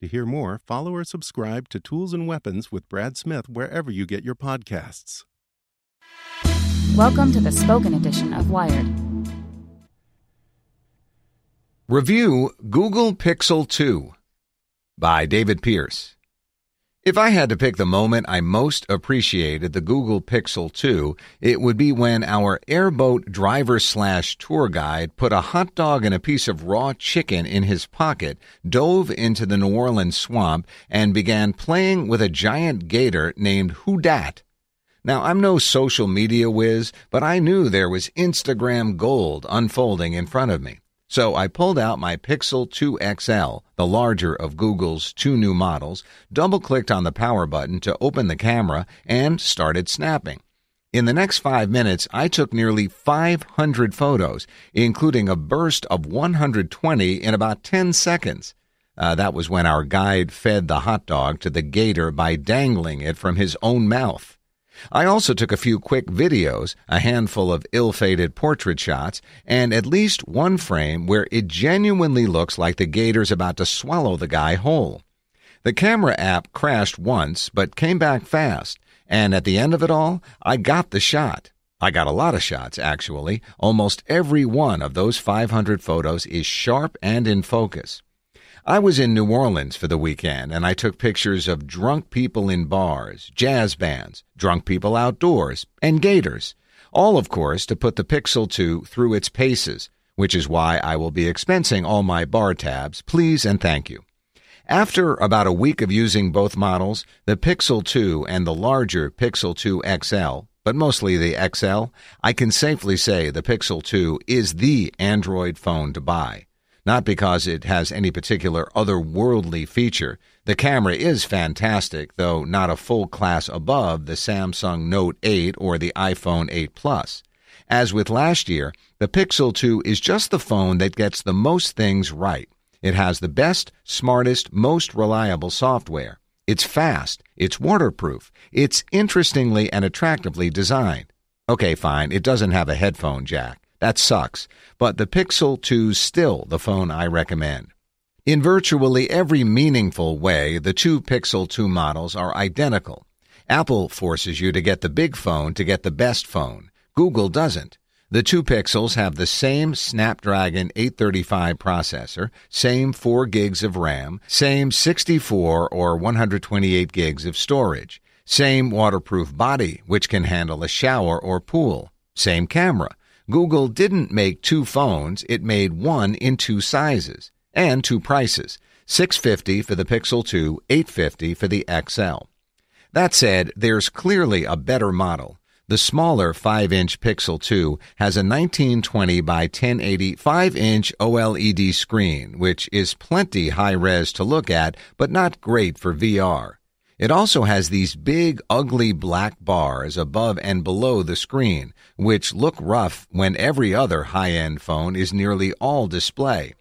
To hear more, follow or subscribe to Tools and Weapons with Brad Smith wherever you get your podcasts. Welcome to the spoken edition of Wired. Review Google Pixel 2 by David Pierce. If I had to pick the moment I most appreciated the Google Pixel 2, it would be when our airboat driver slash tour guide put a hot dog and a piece of raw chicken in his pocket, dove into the New Orleans swamp, and began playing with a giant gator named Who Dat. Now, I'm no social media whiz, but I knew there was Instagram gold unfolding in front of me. So I pulled out my Pixel 2 XL, the larger of Google's two new models, double clicked on the power button to open the camera, and started snapping. In the next five minutes, I took nearly 500 photos, including a burst of 120 in about 10 seconds. Uh, that was when our guide fed the hot dog to the gator by dangling it from his own mouth. I also took a few quick videos, a handful of ill fated portrait shots, and at least one frame where it genuinely looks like the gator's about to swallow the guy whole. The camera app crashed once, but came back fast, and at the end of it all, I got the shot. I got a lot of shots, actually. Almost every one of those 500 photos is sharp and in focus. I was in New Orleans for the weekend and I took pictures of drunk people in bars, jazz bands, drunk people outdoors, and gators. All, of course, to put the Pixel 2 through its paces, which is why I will be expensing all my bar tabs. Please and thank you. After about a week of using both models, the Pixel 2 and the larger Pixel 2 XL, but mostly the XL, I can safely say the Pixel 2 is the Android phone to buy not because it has any particular otherworldly feature. The camera is fantastic, though not a full class above the Samsung Note 8 or the iPhone 8 Plus. As with last year, the Pixel 2 is just the phone that gets the most things right. It has the best, smartest, most reliable software. It's fast. It's waterproof. It's interestingly and attractively designed. Okay, fine, it doesn't have a headphone jack. That sucks, but the Pixel 2's still the phone I recommend. In virtually every meaningful way, the two Pixel 2 models are identical. Apple forces you to get the big phone to get the best phone. Google doesn't. The two Pixels have the same Snapdragon 835 processor, same 4 gigs of RAM, same 64 or 128 gigs of storage, same waterproof body, which can handle a shower or pool, same camera, Google didn't make two phones, it made one in two sizes and two prices. 650 for the Pixel 2, 850 for the XL. That said, there's clearly a better model. The smaller 5-inch Pixel 2 has a 1920 by 1080 5-inch OLED screen, which is plenty high res to look at, but not great for VR. It also has these big, ugly black bars above and below the screen, which look rough when every other high-end phone is nearly all display.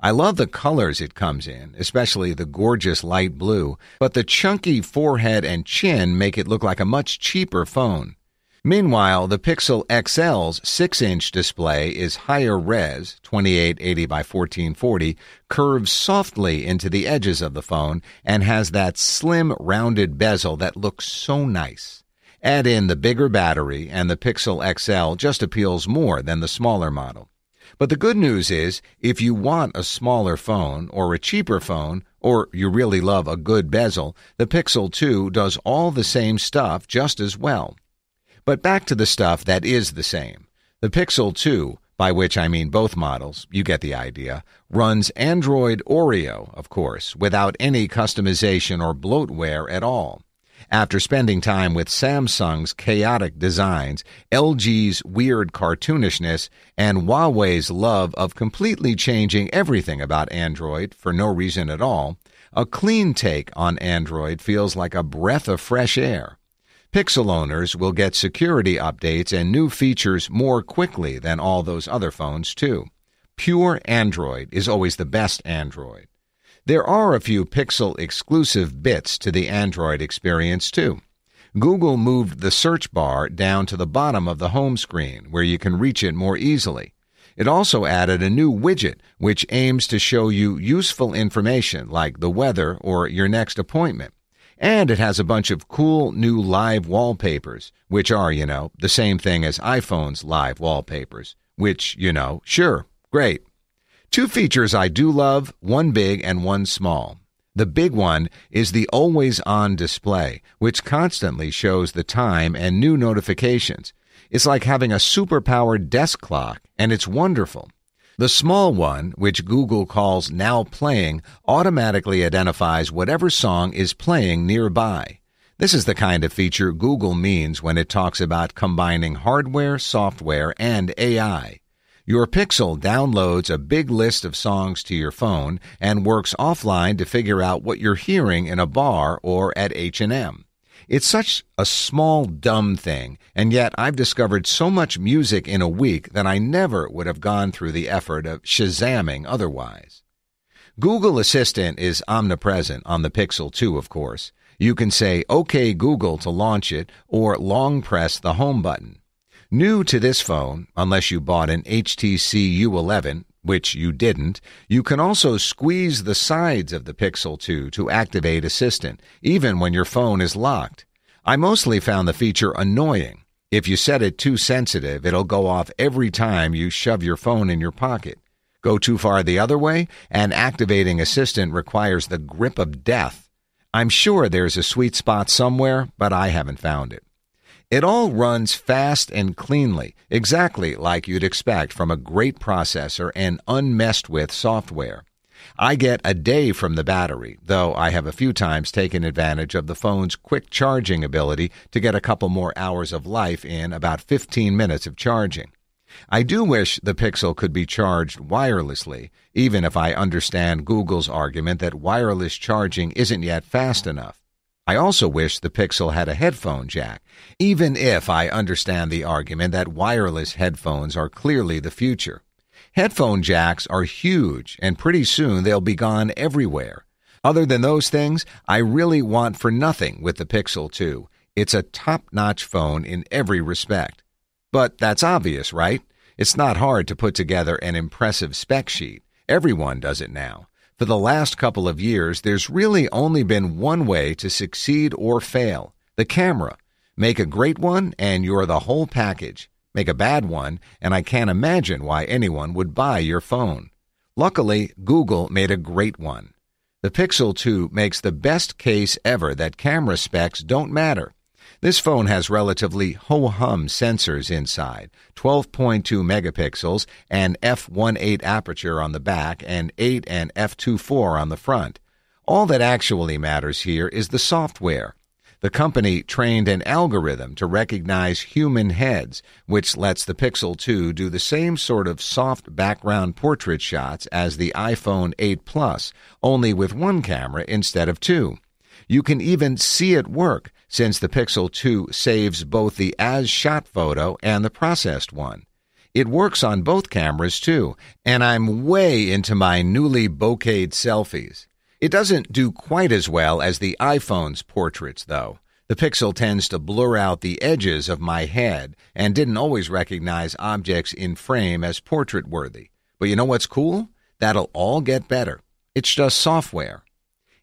I love the colors it comes in, especially the gorgeous light blue, but the chunky forehead and chin make it look like a much cheaper phone. Meanwhile, the Pixel XL's 6-inch display is higher res, 2880 by 1440, curves softly into the edges of the phone, and has that slim rounded bezel that looks so nice. Add in the bigger battery, and the Pixel XL just appeals more than the smaller model. But the good news is, if you want a smaller phone or a cheaper phone, or you really love a good bezel, the Pixel 2 does all the same stuff just as well. But back to the stuff that is the same. The Pixel 2, by which I mean both models, you get the idea, runs Android Oreo, of course, without any customization or bloatware at all. After spending time with Samsung's chaotic designs, LG's weird cartoonishness, and Huawei's love of completely changing everything about Android for no reason at all, a clean take on Android feels like a breath of fresh air. Pixel owners will get security updates and new features more quickly than all those other phones, too. Pure Android is always the best Android. There are a few Pixel exclusive bits to the Android experience, too. Google moved the search bar down to the bottom of the home screen where you can reach it more easily. It also added a new widget which aims to show you useful information like the weather or your next appointment. And it has a bunch of cool new live wallpapers, which are, you know, the same thing as iPhone's live wallpapers, which, you know, sure, great. Two features I do love, one big and one small. The big one is the always on display, which constantly shows the time and new notifications. It's like having a superpowered desk clock, and it's wonderful. The small one, which Google calls Now Playing, automatically identifies whatever song is playing nearby. This is the kind of feature Google means when it talks about combining hardware, software, and AI. Your Pixel downloads a big list of songs to your phone and works offline to figure out what you're hearing in a bar or at H&M. It's such a small, dumb thing, and yet I've discovered so much music in a week that I never would have gone through the effort of shazamming otherwise. Google Assistant is omnipresent on the Pixel 2, of course. You can say, OK Google to launch it, or long press the home button. New to this phone, unless you bought an HTC U11, which you didn't, you can also squeeze the sides of the Pixel 2 to activate Assistant, even when your phone is locked. I mostly found the feature annoying. If you set it too sensitive, it'll go off every time you shove your phone in your pocket. Go too far the other way, and activating Assistant requires the grip of death. I'm sure there's a sweet spot somewhere, but I haven't found it. It all runs fast and cleanly, exactly like you'd expect from a great processor and unmessed with software. I get a day from the battery, though I have a few times taken advantage of the phone's quick charging ability to get a couple more hours of life in about 15 minutes of charging. I do wish the Pixel could be charged wirelessly, even if I understand Google's argument that wireless charging isn't yet fast enough. I also wish the Pixel had a headphone jack, even if I understand the argument that wireless headphones are clearly the future. Headphone jacks are huge, and pretty soon they'll be gone everywhere. Other than those things, I really want for nothing with the Pixel 2. It's a top notch phone in every respect. But that's obvious, right? It's not hard to put together an impressive spec sheet. Everyone does it now. For the last couple of years, there's really only been one way to succeed or fail the camera. Make a great one, and you're the whole package. Make a bad one, and I can't imagine why anyone would buy your phone. Luckily, Google made a great one. The Pixel 2 makes the best case ever that camera specs don't matter. This phone has relatively ho-hum sensors inside, 12.2 megapixels and f1.8 aperture on the back and 8 and f2.4 on the front. All that actually matters here is the software. The company trained an algorithm to recognize human heads, which lets the Pixel 2 do the same sort of soft background portrait shots as the iPhone 8 Plus, only with one camera instead of two. You can even see it work since the Pixel 2 saves both the as shot photo and the processed one. It works on both cameras too, and I'm way into my newly bokeh'd selfies. It doesn't do quite as well as the iPhone's portraits though. The Pixel tends to blur out the edges of my head and didn't always recognize objects in frame as portrait worthy. But you know what's cool? That'll all get better. It's just software.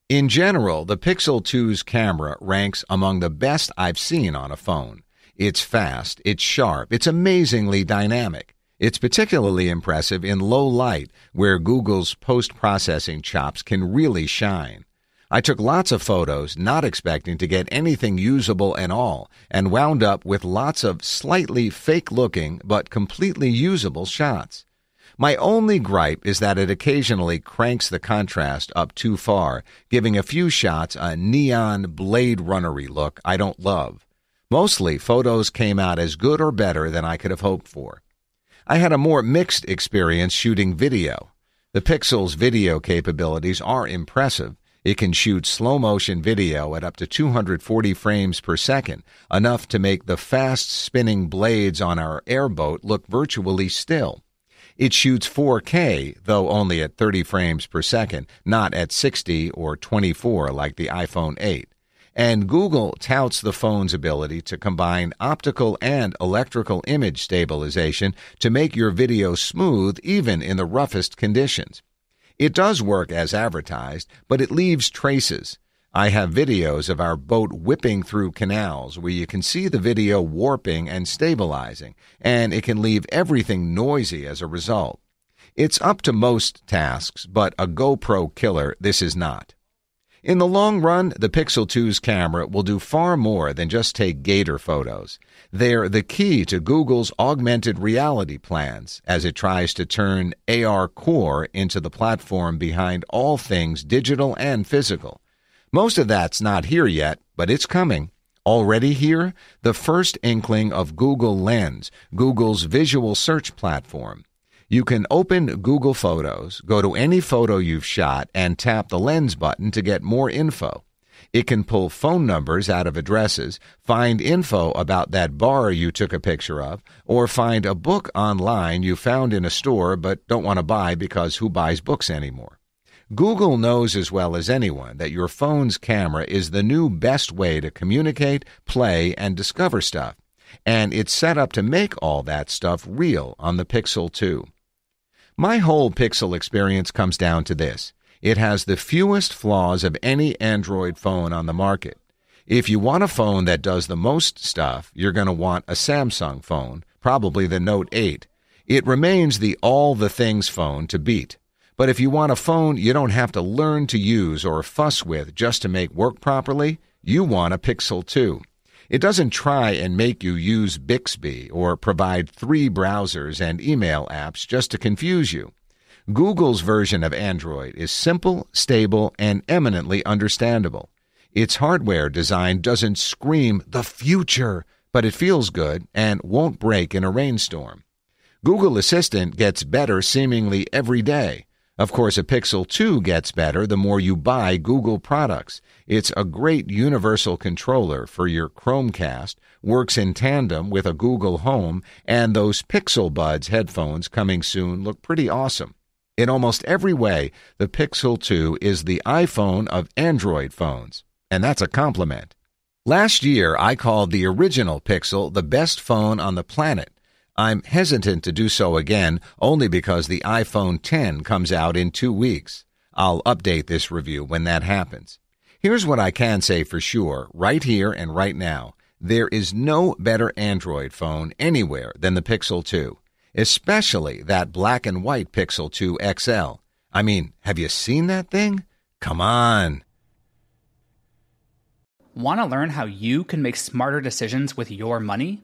In general, the Pixel 2's camera ranks among the best I've seen on a phone. It's fast, it's sharp, it's amazingly dynamic. It's particularly impressive in low light, where Google's post processing chops can really shine. I took lots of photos, not expecting to get anything usable at all, and wound up with lots of slightly fake looking but completely usable shots. My only gripe is that it occasionally cranks the contrast up too far, giving a few shots a neon Blade Runnery look I don't love. Mostly, photos came out as good or better than I could have hoped for. I had a more mixed experience shooting video. The Pixel's video capabilities are impressive. It can shoot slow motion video at up to 240 frames per second, enough to make the fast spinning blades on our airboat look virtually still. It shoots 4K, though only at 30 frames per second, not at 60 or 24 like the iPhone 8. And Google touts the phone's ability to combine optical and electrical image stabilization to make your video smooth even in the roughest conditions. It does work as advertised, but it leaves traces. I have videos of our boat whipping through canals where you can see the video warping and stabilizing, and it can leave everything noisy as a result. It's up to most tasks, but a GoPro killer this is not. In the long run, the Pixel 2's camera will do far more than just take gator photos. They're the key to Google's augmented reality plans as it tries to turn AR Core into the platform behind all things digital and physical. Most of that's not here yet, but it's coming. Already here, the first inkling of Google Lens, Google's visual search platform. You can open Google Photos, go to any photo you've shot, and tap the Lens button to get more info. It can pull phone numbers out of addresses, find info about that bar you took a picture of, or find a book online you found in a store but don't want to buy because who buys books anymore? Google knows as well as anyone that your phone's camera is the new best way to communicate, play, and discover stuff. And it's set up to make all that stuff real on the Pixel 2. My whole Pixel experience comes down to this it has the fewest flaws of any Android phone on the market. If you want a phone that does the most stuff, you're going to want a Samsung phone, probably the Note 8. It remains the all the things phone to beat. But if you want a phone you don't have to learn to use or fuss with just to make work properly, you want a Pixel 2. It doesn't try and make you use Bixby or provide three browsers and email apps just to confuse you. Google's version of Android is simple, stable, and eminently understandable. Its hardware design doesn't scream the future, but it feels good and won't break in a rainstorm. Google Assistant gets better seemingly every day. Of course, a Pixel 2 gets better the more you buy Google products. It's a great universal controller for your Chromecast, works in tandem with a Google Home, and those Pixel Buds headphones coming soon look pretty awesome. In almost every way, the Pixel 2 is the iPhone of Android phones, and that's a compliment. Last year, I called the original Pixel the best phone on the planet I'm hesitant to do so again only because the iPhone 10 comes out in two weeks. I'll update this review when that happens. Here's what I can say for sure, right here and right now. There is no better Android phone anywhere than the Pixel 2, especially that black and white Pixel 2 XL. I mean, have you seen that thing? Come on. Want to learn how you can make smarter decisions with your money?